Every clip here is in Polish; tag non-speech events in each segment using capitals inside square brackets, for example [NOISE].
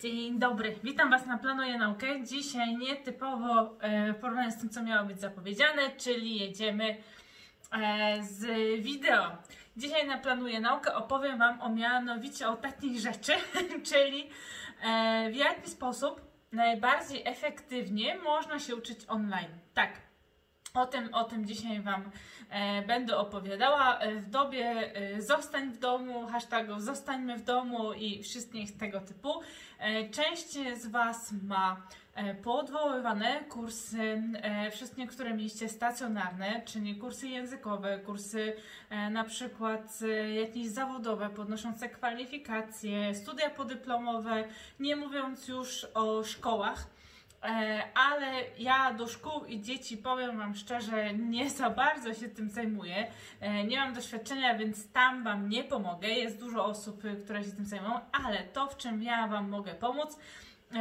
Dzień dobry, witam Was na Planuję Naukę. Dzisiaj nietypowo e, w porównaniu z tym, co miało być zapowiedziane, czyli jedziemy e, z wideo. Dzisiaj na Planuję Naukę opowiem Wam o mianowicie o takich rzeczy, [LAUGHS] czyli e, w jaki sposób najbardziej efektywnie można się uczyć online. Tak, o tym, o tym dzisiaj Wam e, będę opowiadała e, w dobie e, zostań w domu, hashtagów zostańmy w domu i wszystkich tego typu. E, część z Was ma e, poodwoływane kursy, e, wszystkie, które mieliście stacjonarne, czyli kursy językowe, kursy na przykład jakieś zawodowe, podnoszące kwalifikacje, studia podyplomowe, nie mówiąc już o szkołach. E, ale ja do szkół i dzieci powiem Wam szczerze, nie za bardzo się tym zajmuję. E, Nie mam doświadczenia, więc tam Wam nie pomogę. Jest dużo osób, y, które się tym zajmują, ale to, w czym ja Wam mogę pomóc, e,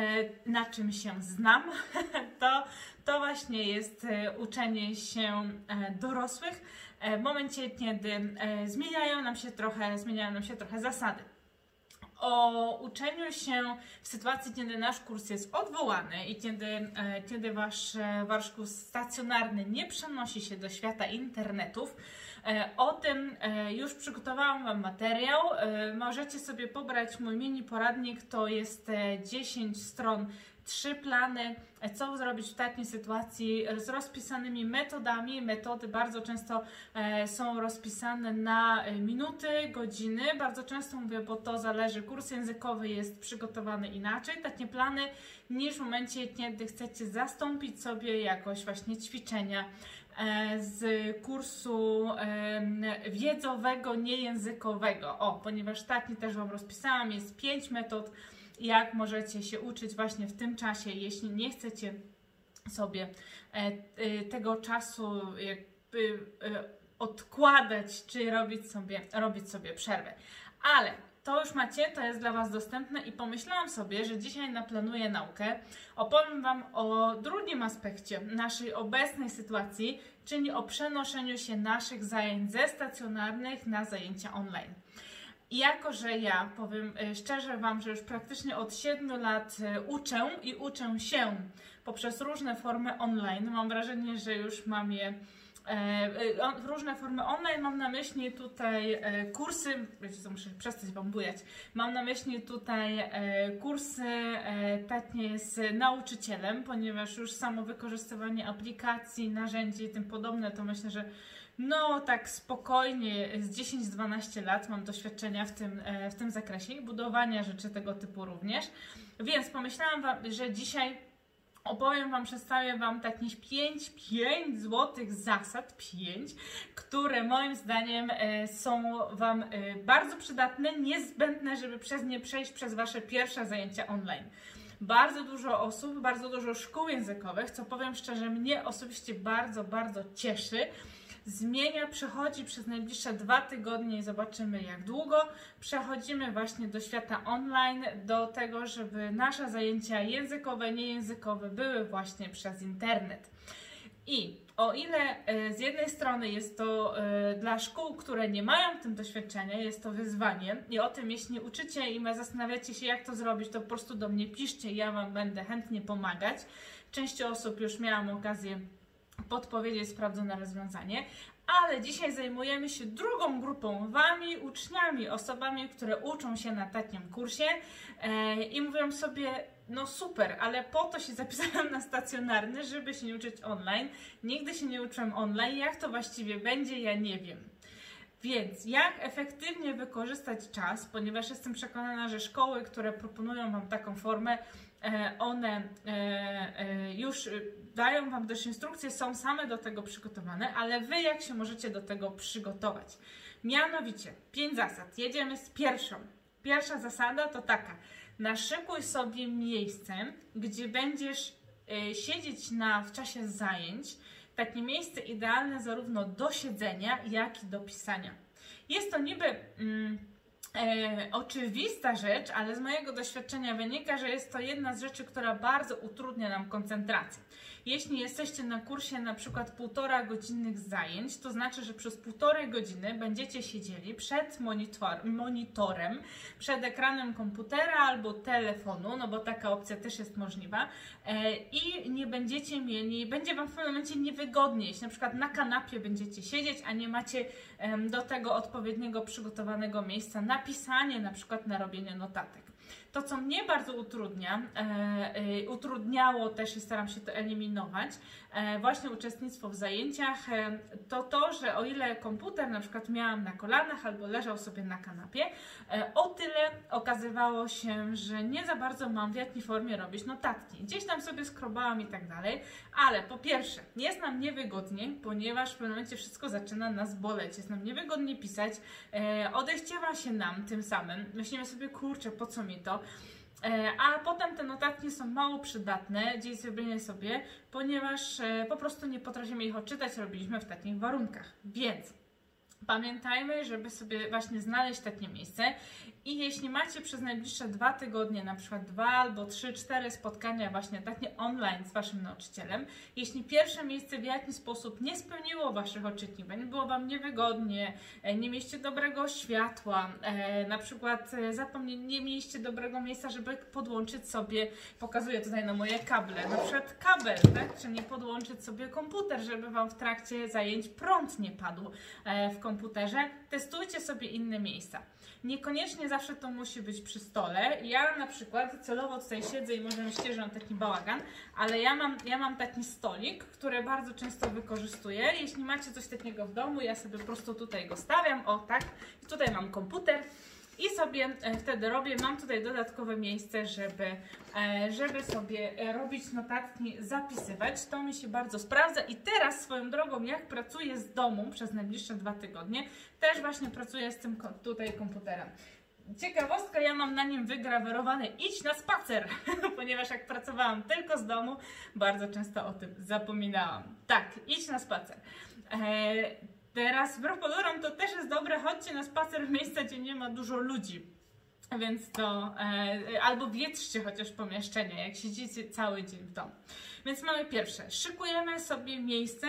na czym się znam, [LAUGHS] to, to właśnie jest uczenie się dorosłych w momencie, kiedy zmieniają nam się trochę, zmieniają nam się trochę zasady o uczeniu się w sytuacji, kiedy nasz kurs jest odwołany i kiedy, e, kiedy wasz, e, kurs stacjonarny nie przenosi się do świata internetów. E, O tym już przygotowałam Wam materiał. Możecie sobie pobrać mój mini poradnik, to jest e, 10 stron trzy plany, co zrobić w takiej sytuacji z rozpisanymi metodami. Metody bardzo często e, są rozpisane na e, minuty, godziny. Bardzo często mówię, bo to zależy, kurs językowy jest przygotowany inaczej, takie plany, niż w momencie, kiedy chcecie zastąpić sobie jakoś właśnie ćwiczenia e, z kursu wiedzowego, niejęzykowego. O, ponieważ taki też Wam rozpisałam, jest pięć metod, jak możecie się uczyć właśnie w tym czasie, jeśli nie chcecie sobie e, e, tego czasu jakby e, odkładać, czy robić sobie, robić sobie przerwę. Ale to już macie, to jest dla Was dostępne i pomyślałam sobie, że dzisiaj na Planuję Naukę opowiem Wam o drugim aspekcie naszej obecnej sytuacji, czyli o przenoszeniu się naszych zajęć ze stacjonarnych na zajęcia online. I jako, że ja powiem e, szczerze Wam, że już praktycznie od 7 lat e, uczę i uczę się poprzez różne formy online, mam wrażenie, że już mam je e, różne formy online, mam na myśli tutaj kursy, wiecie co, muszę przestać Wam bujać, mam na myśli tutaj kursy e, takie z nauczycielem, ponieważ już samo wykorzystywanie aplikacji, narzędzi i tym podobne, to myślę, że no, tak spokojnie, z 10-12 lat mam doświadczenia w tym, e, w tym zakresie i budowania rzeczy tego typu również. Więc pomyślałam, wam, że dzisiaj opowiem Wam, przedstawię Wam takich 5, 5 złotych zasad, 5, które moim zdaniem e, są Wam e, bardzo przydatne, niezbędne, żeby przez nie przejść przez Wasze pierwsze zajęcia online. Bardzo dużo osób, bardzo dużo szkół językowych, co powiem szczerze, mnie osobiście bardzo, bardzo cieszy, zmienia, przechodzi przez najbliższe dwa tygodnie i zobaczymy jak długo. Przechodzimy właśnie do świata online, do tego, żeby nasze zajęcia językowe, niejęzykowe były właśnie przez internet. I o ile e, z jednej strony jest to e, dla szkół, które nie mają tym doświadczenia, jest to wyzwanie i o tym, jeśli uczycie i zastanawiacie się, jak to zrobić, to po prostu do mnie piszcie, ja Wam będę chętnie pomagać. Części osób już miałam okazję podpowiedzieć sprawdzone rozwiązanie, ale dzisiaj zajmujemy się drugą grupą, Wami, uczniami, osobami, które uczą się na takim kursie e, i mówią sobie, no super, ale po to się zapisałem na stacjonarny, żeby się nie uczyć online. Nigdy się nie uczyłem online, jak to właściwie będzie, ja nie wiem. Więc jak efektywnie wykorzystać czas, ponieważ jestem przekonana, że szkoły, które proponują Wam taką formę, e, one e, e, już dają Wam też instrukcje, są same do tego przygotowane, ale Wy jak się możecie do tego przygotować? Mianowicie, pięć zasad. Jedziemy z pierwszą. Pierwsza zasada to taka, naszykuj sobie miejsce, gdzie będziesz e, siedzieć na, w czasie zajęć, takie miejsce idealne zarówno do siedzenia, jak i do pisania. Jest to niby mm, e, oczywista rzecz, ale z mojego doświadczenia wynika, że jest to jedna z rzeczy, która bardzo utrudnia nam koncentrację. Jeśli jesteście na kursie na przykład półtora godzinnych zajęć, to znaczy, że przez półtorej godziny będziecie siedzieli przed monitor, monitorem, przed ekranem komputera albo telefonu, no bo taka opcja też jest możliwa e, i nie będziecie mieli, będzie Wam w pewnym momencie niewygodnie, jeśli na przykład na kanapie będziecie siedzieć, a nie macie do tego odpowiedniego przygotowanego miejsca na pisanie, na przykład na robienie notatek. To, co mnie bardzo utrudnia, e, e, utrudniało też i staram się to eliminować, e, właśnie uczestnictwo w zajęciach, to to, że o ile komputer na przykład miałam na kolanach albo leżał sobie na kanapie, o tyle okazywało się, że nie za bardzo mam w jakiej formie robić notatki. Gdzieś tam sobie skrobałam i tak dalej, ale po pierwsze, jest nam niewygodnie, ponieważ w pewnym momencie wszystko zaczyna nas boleć, jest nam niewygodnie pisać, odechciewa się nam tym samym. Myślimy sobie, kurczę, po co mi to? E, a potem te notatki są mało przydatne, gdzieś zrobienie sobie, ponieważ e, po prostu nie potrafimy ich odczytać, robiliśmy w takich warunkach. Więc pamiętajmy, żeby sobie właśnie znaleźć takie miejsce. I jeśli macie przez najbliższe dwa tygodnie, na przykład dwa albo trzy, cztery spotkania właśnie takie online z Waszym nauczycielem, jeśli pierwsze miejsce w jakiś sposób nie spełniło Waszych oczekiwań, było Wam niewygodnie, e, nie mieliście dobrego światła, e, na przykład e, zapomnie, nie mieliście dobrego miejsca, żeby podłączyć sobie, pokazuję tutaj na moje kable, na przykład kabel, tak, czy nie podłączyć sobie komputer, żeby Wam w trakcie zajęć prąd nie padł w komputerze, testujcie sobie inne miejsca. Niekoniecznie zawsze to musi być przy stole. Ja na przykład celowo tutaj siedzę i może myślicie, że mam taki bałagan, ale ja mam, ja mam taki stolik, który bardzo często wykorzystuję. Jeśli macie coś takiego w domu, ja sobie po prostu tutaj go stawiam, o tak, i tutaj mam komputer i sobie e, wtedy robię. Mam tutaj dodatkowe miejsce, żeby, e, żeby sobie e, robić notatki, zapisywać. To mi się bardzo sprawdza i teraz swoją drogą, jak pracuję z domu przez najbliższe dwa tygodnie, też właśnie pracuję z tym tutaj komputerem. Ciekawostka, ja mam na nim wygrawerowane idź na spacer, [LAUGHS] ponieważ jak pracowałam tylko z domu, bardzo często o tym zapominałam. Tak, idź na spacer. Eee, Teraz wbrew to też jest dobre, chodźcie na spacer w miejsca, gdzie nie ma dużo ludzi. Więc to e, albo wietrzcie chociaż pomieszczenie, jak siedzicie cały dzień w domu. Więc mamy pierwsze, szykujemy sobie miejsce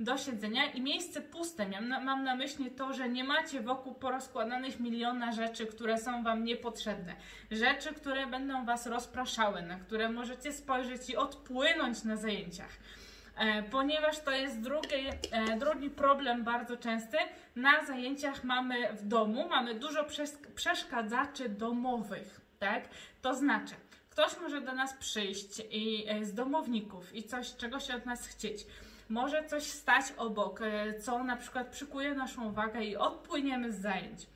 do siedzenia i miejsce puste. Mam na, mam na myśli to, że nie macie wokół porozkładanych miliona rzeczy, które są Wam niepotrzebne. Rzeczy, które będą Was rozpraszały, na które możecie spojrzeć i odpłynąć na zajęciach. E, ponieważ to jest drugi, e, drugi problem bardzo częsty. Na zajęciach mamy w domu, mamy dużo przeszkadzaczy domowych, tak? To znaczy, ktoś może do nas przyjść i e, z domowników i coś, czego się od nas chcieć. Może coś stać obok, co na przykład przykuje naszą uwagę i odpłyniemy z zajęć.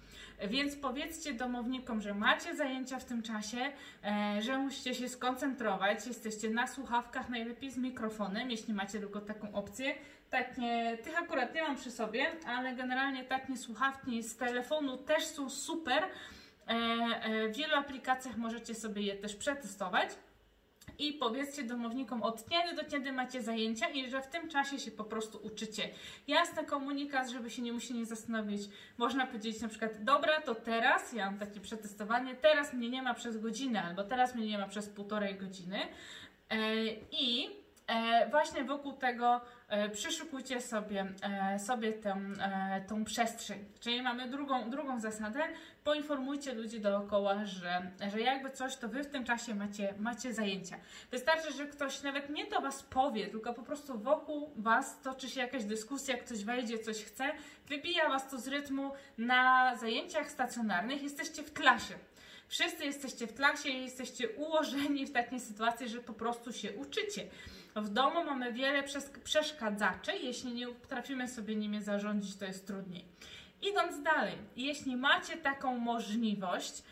Więc powiedzcie domownikom, że macie zajęcia w tym czasie, e, że musicie się skoncentrować, jesteście na słuchawkach, najlepiej z mikrofonem, jeśli macie tylko taką opcję. Takie, tych akurat nie mam przy sobie, ale generalnie takie słuchawki z telefonu też są super. E, e, w wielu aplikacjach możecie sobie je też przetestować i powiedzcie domownikom od kiedy do kiedy macie zajęcia i że w tym czasie się po prostu uczycie. Jasny komunikat, żeby się nie musieli zastanowić. Można powiedzieć na przykład, dobra, to teraz, ja mam takie przetestowanie, teraz mnie nie ma przez godzinę albo teraz mnie nie ma przez półtorej godziny yy, i E, właśnie wokół tego e, przyszukujcie sobie, e, sobie tę, tą przestrzeń. Czyli mamy drugą, drugą zasadę, poinformujcie ludzi dookoła, że, że jakby coś, to wy w tym czasie macie, macie zajęcia. Wystarczy, że ktoś nawet nie do was powie, tylko po prostu wokół was toczy się jakaś dyskusja, ktoś wejdzie, coś chce, wybija was to z rytmu na zajęciach stacjonarnych, jesteście w klasie. Wszyscy jesteście w klasie i jesteście ułożeni w takiej sytuacji, że po prostu się uczycie. W domu mamy wiele przeszkadzaczy, jeśli nie potrafimy sobie nimi zarządzić, to jest trudniej. Idąc dalej, jeśli macie taką możliwość,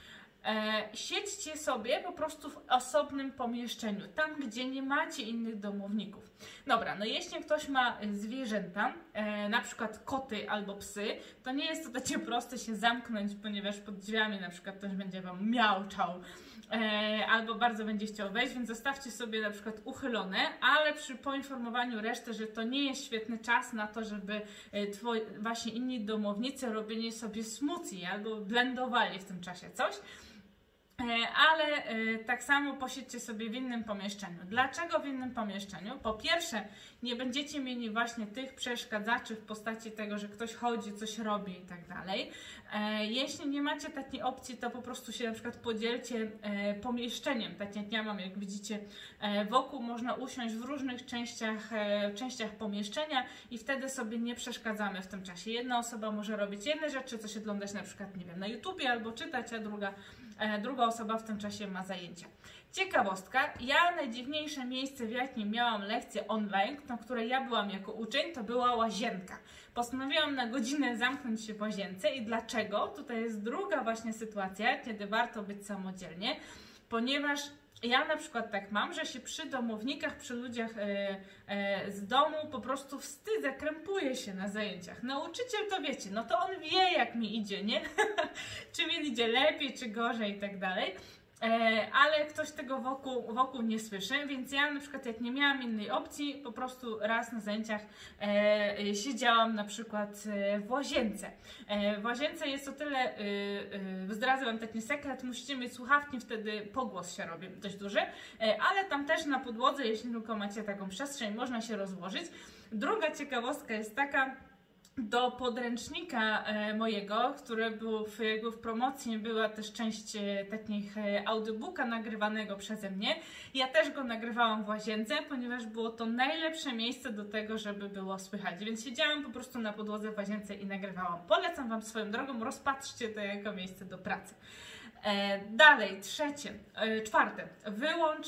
siedźcie sobie po prostu w osobnym pomieszczeniu, tam gdzie nie macie innych domowników. Dobra, no jeśli ktoś ma zwierzęta, e, na przykład koty albo psy, to nie jest to takie [LAUGHS] proste się zamknąć, ponieważ pod drzwiami na przykład ktoś będzie Wam miałczał e, albo bardzo będzie chciał wejść, więc zostawcie sobie na przykład uchylone, ale przy poinformowaniu reszty, że to nie jest świetny czas na to, żeby e, twoi, właśnie inni domownicy robili sobie smoothie albo blendowali w tym czasie coś. E, ale e, tak samo posiedźcie sobie w innym pomieszczeniu. Dlaczego w innym pomieszczeniu? Po pierwsze, nie będziecie mieli właśnie tych przeszkadzaczy w postaci tego, że ktoś chodzi, coś robi i tak dalej. E, jeśli nie macie takiej opcji, to po prostu się na przykład podzielcie pomieszczeniem, tak jak ja mam, jak widzicie, wokół można usiąść w różnych częściach, częściach pomieszczenia i wtedy sobie nie przeszkadzamy w tym czasie. Jedna osoba może robić jedne rzeczy, coś oglądać na przykład, nie wiem, na YouTubie albo czytać, a druga druga osoba w tym czasie ma zajęcia. Ciekawostka, ja najdziwniejsze miejsce, w jakim miałam lekcję online, na której ja byłam jako uczeń, to była łazienka. Postanowiłam na godzinę zamknąć się w łazience i dlaczego? Tutaj jest druga właśnie sytuacja, kiedy warto być samodzielnie, ponieważ ja na przykład tak mam, że się przy domownikach, przy ludziach e, e, z domu po prostu wstydzę, krępuję się na zajęciach. Nauczyciel to wiecie, no to on wie jak mi idzie, nie? [LAUGHS] czy mi idzie lepiej, czy gorzej i tak dalej. E, ale ktoś tego wokół, wokół nie słyszy, więc ja na przykład jak nie miałam innej opcji, po prostu raz na zajęciach e, siedziałam na przykład e, w łazience. W łazience jest o tyle, zdradzę Wam taki sekret, musicie mieć słuchawki, wtedy pogłos się robi dość duży, ale tam też na podłodze, jeśli tylko macie taką przestrzeń, można się rozłożyć. Druga ciekawostka jest taka, do podręcznika e, mojego, który był w, w promocji, była też część e, takich e, audiobooka nagrywanego przeze mnie. Ja też go nagrywałam w łazience, ponieważ było to najlepsze miejsce do tego, żeby było słychać. Więc siedziałam po prostu na podłodze w łazience i nagrywałam. Polecam Wam swoją drogą, rozpatrzcie to jako miejsce do pracy. Dalej, trzecie, czwarte, wyłącz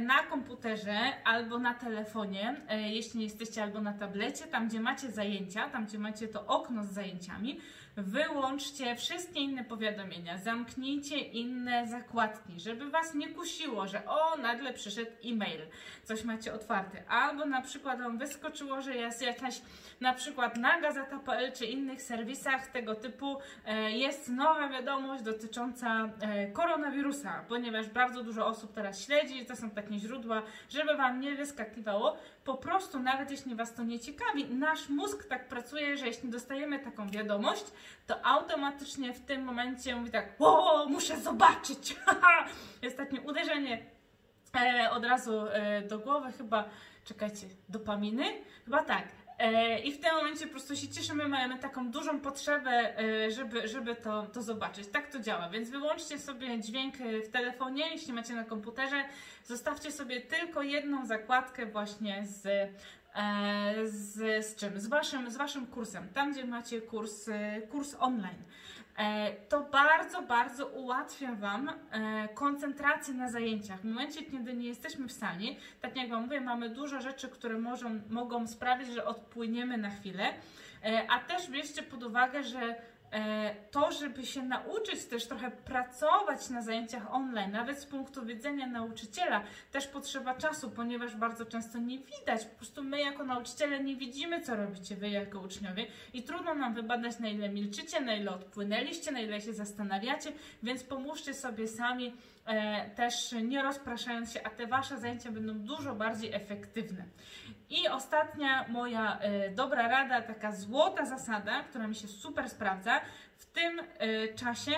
na komputerze albo na telefonie, e, jeśli jesteście albo na tablecie, tam gdzie macie zajęcia, tam gdzie macie to okno z zajęciami, wyłączcie wszystkie inne powiadomienia, zamknijcie inne zakładki, żeby Was nie kusiło, że o, nagle przyszedł e-mail, coś macie otwarte, albo na przykład Wam wyskoczyło, że jest jakaś, na przykład na gazeta.pl czy innych serwisach tego typu e, jest nowa wiadomość dotycząca e, koronawirusa, ponieważ bardzo dużo osób teraz śledzi, to są takie źródła, żeby Wam nie wyskakiwało, po prostu nawet jeśli Was to nie ciekawi, nasz mózg tak pracuje, że jeśli dostajemy taką wiadomość, to automatycznie w tym momencie mówi tak, o, muszę zobaczyć. [LAUGHS] Jest takie uderzenie e, od razu e, do głowy, chyba, czekajcie, dopaminy? Chyba tak. E, I w tym momencie po prostu się cieszymy, mamy taką dużą potrzebę, e, żeby, żeby to, to zobaczyć. Tak to działa, więc wyłączcie sobie dźwięk w telefonie, jeśli macie na komputerze. Zostawcie sobie tylko jedną zakładkę właśnie z E, z, z czym? Z waszym, z waszym kursem, tam gdzie macie kurs, e, kurs online. E, to bardzo, bardzo ułatwia Wam koncentrację na zajęciach. W momencie, kiedy nie jesteśmy w sali, tak jak Wam mówię, mamy dużo rzeczy, które możą, mogą sprawić, że odpłyniemy na chwilę, a też bierzcie pod uwagę, że E, to, żeby się nauczyć też trochę pracować na zajęciach online, nawet z punktu widzenia nauczyciela, też potrzeba czasu, ponieważ bardzo często nie widać. Po prostu my jako nauczyciele nie widzimy, co robicie wy jako uczniowie i trudno nam wybadać, na ile milczycie, na ile odpłynęliście, na ile się zastanawiacie, więc pomóżcie sobie sami, e, też nie rozpraszając się, a te wasze zajęcia będą dużo bardziej efektywne. I ostatnia moja y, dobra rada, taka złota zasada, która mi się super sprawdza. W tym y, czasie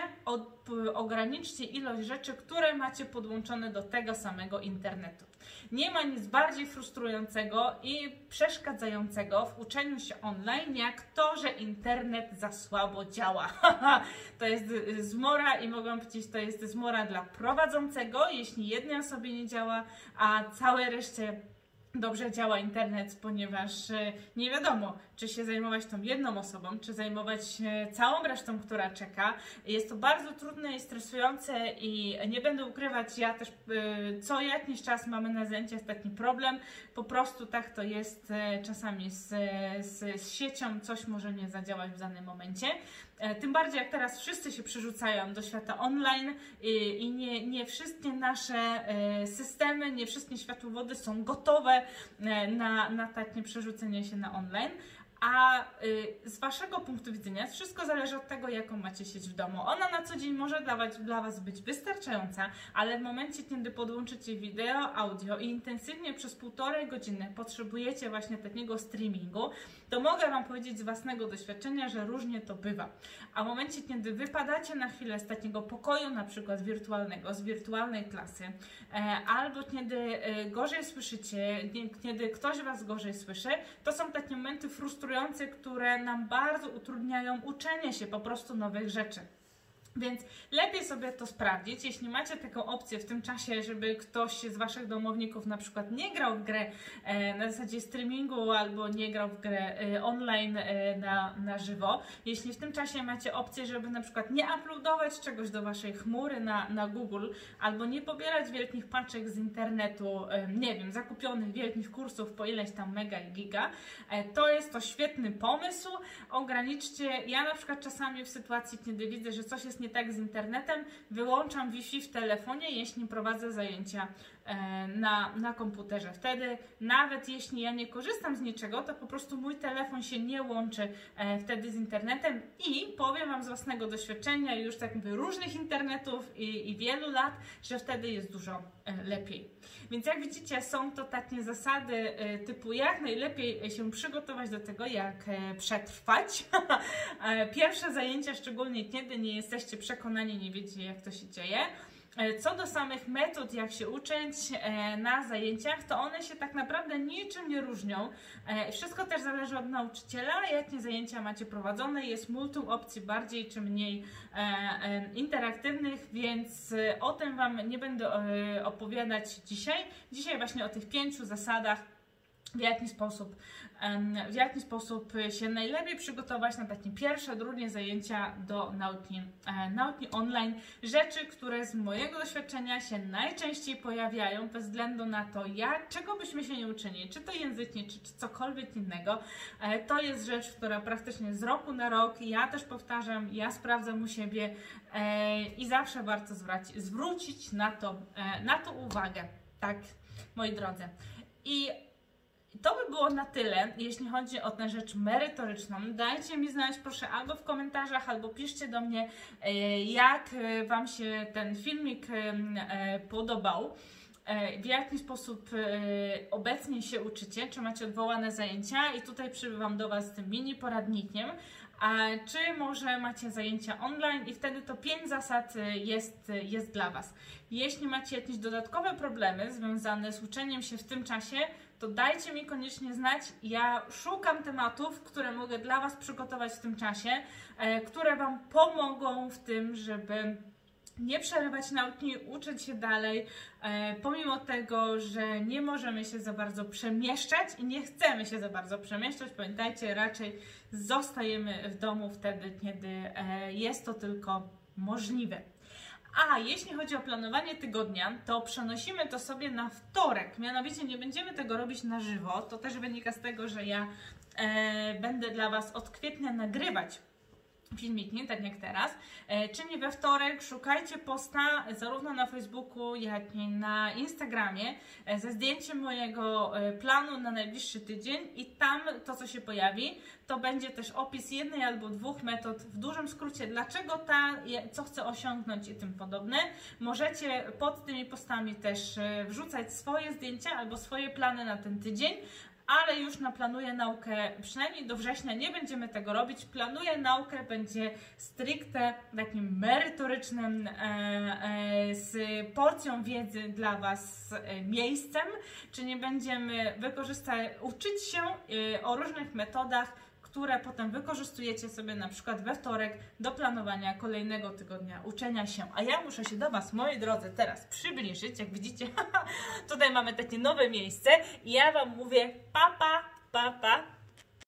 y, ograniczcie ilość rzeczy, które macie podłączone do tego samego internetu. Nie ma nic bardziej frustrującego i przeszkadzającego w uczeniu się online, jak to, że internet za słabo działa. [LAUGHS] to jest zmora i mogę powiedzieć, to jest zmora dla prowadzącego, jeśli jednej osobie nie działa, a całej reszcie dobrze działa internet, ponieważ e, nie wiadomo, czy się zajmować tą jedną osobą, czy zajmować się całą resztą, która czeka. Jest to bardzo trudne i stresujące i nie będę ukrywać, ja też e, co jakiś czas mamy na zajęciach taki problem. Po prostu tak to jest e, czasami z, z, z siecią, coś może nie zadziałać w danym momencie. Tym bardziej jak teraz wszyscy się przerzucają do świata online i, i nie, nie wszystkie nasze systemy, nie wszystkie światłowody są gotowe na, na takie przerzucenie się na online a y, z Waszego punktu widzenia wszystko zależy od tego, jaką macie sieć w domu. Ona na co dzień może dawać, dla Was być wystarczająca, ale w momencie, kiedy podłączycie wideo, audio i intensywnie przez półtorej godziny potrzebujecie właśnie takiego streamingu, to mogę Wam powiedzieć z własnego doświadczenia, że różnie to bywa. A w momencie, kiedy wypadacie na chwilę z takiego pokoju, na przykład wirtualnego, z wirtualnej klasy, e, albo kiedy e, gorzej słyszycie, kiedy ktoś Was gorzej słyszy, to są takie momenty frustrujące, które nam bardzo utrudniają uczenie się po prostu nowych rzeczy. Więc lepiej sobie to sprawdzić. Jeśli macie taką opcję w tym czasie, żeby ktoś z Waszych domowników na przykład nie grał w grę e, na zasadzie streamingu albo nie grał w grę e, online e, na, na żywo, jeśli w tym czasie macie opcję, żeby na przykład nie uploadować czegoś do Waszej chmury na, na Google albo nie pobierać wielkich paczek z internetu, nie wiem, zakupionych wielkich kursów po ileś tam mega i giga, to jest to świetny pomysł. Ograniczcie, ja na przykład czasami w sytuacji, kiedy widzę, że coś jest nie tak z internetem, wyłączam Wi-Fi w telefonie, jeśli prowadzę zajęcia na, na komputerze. Wtedy, nawet jeśli ja nie korzystam z niczego, to po prostu mój telefon się nie łączy e, wtedy z internetem i powiem Wam z własnego doświadczenia, już tak mówię, różnych internetów i, i wielu lat, że wtedy jest dużo e, lepiej. Więc jak widzicie, są to takie zasady typu jak najlepiej się przygotować do tego, jak przetrwać. [LAUGHS] Pierwsze zajęcia, szczególnie kiedy nie jesteście przekonani, nie wiecie jak to się dzieje. E, co do samych metod, jak się uczyć e, na zajęciach, to one się tak naprawdę niczym nie różnią. E, wszystko też zależy od nauczyciela, jakie zajęcia macie prowadzone. Jest multum opcji bardziej czy mniej interaktywnych, więc o tym Wam nie będę opowiadać dzisiaj. Dzisiaj właśnie o tych pięciu zasadach w jaki sposób, w jaki sposób się najlepiej przygotować na takie pierwsze, drugie zajęcia do nauki, e, nauki online. Rzeczy, które z mojego doświadczenia się najczęściej pojawiają, bez względu na to, jak, czego byśmy się nie uczyli, czy to języcznie, czy, czy cokolwiek innego. E, to jest rzecz, która praktycznie z roku na rok, ja też powtarzam, ja sprawdzam u siebie e, i zawsze warto zwrócić, na to, na to uwagę. Tak, moi drodzy. I to by było na tyle, jeśli chodzi o tę rzecz merytoryczną. Dajcie mi znać proszę albo w komentarzach, albo piszcie do mnie, e, jak e, Wam się ten filmik e, podobał w jaki sposób obecnie się uczycie, czy macie odwołane zajęcia i tutaj przybywam do Was z tym mini poradnikiem, a czy może macie zajęcia online i wtedy to 5 zasad jest, jest dla Was. Jeśli macie jakieś dodatkowe problemy związane z uczeniem się w tym czasie, to dajcie mi koniecznie znać. Ja szukam tematów, które mogę dla Was przygotować w tym czasie, e, które Wam pomogą w tym, żeby nie przerywać nauki, uczyć się dalej, e, pomimo tego, że nie możemy się za bardzo przemieszczać i nie chcemy się za bardzo przemieszczać. Pamiętajcie, raczej zostajemy w domu wtedy, kiedy e, jest to tylko możliwe. A jeśli chodzi o planowanie tygodnia, to przenosimy to sobie na wtorek. Mianowicie nie będziemy tego robić na żywo. To też wynika z tego, że ja e, będę dla Was od kwietnia nagrywać filmiki, tak jak teraz, e, czyli we wtorek szukajcie posta zarówno na Facebooku, jak i na Instagramie e, ze zdjęciem mojego e, planu na najbliższy tydzień i tam to, co się pojawi, to będzie też opis jednej albo dwóch metod w dużym skrócie, dlaczego ta, co chcę osiągnąć i tym podobne. Możecie pod tymi postami też wrzucać swoje zdjęcia albo swoje plany na ten tydzień, ale już na planuję naukę, przynajmniej do września nie będziemy tego robić. Planuję naukę, będzie stricte takim merytorycznym, e, e, z porcją wiedzy dla Was e, miejscem, czy nie będziemy wykorzystać, uczyć się o różnych metodach, które potem wykorzystujecie sobie na przykład we wtorek do planowania kolejnego tygodnia uczenia się. A ja muszę się do Was, moi drodzy, teraz przybliżyć. Jak widzicie, [LAUGHS] tutaj mamy takie nowe miejsce i ja Wam mówię papa, papa. Pa,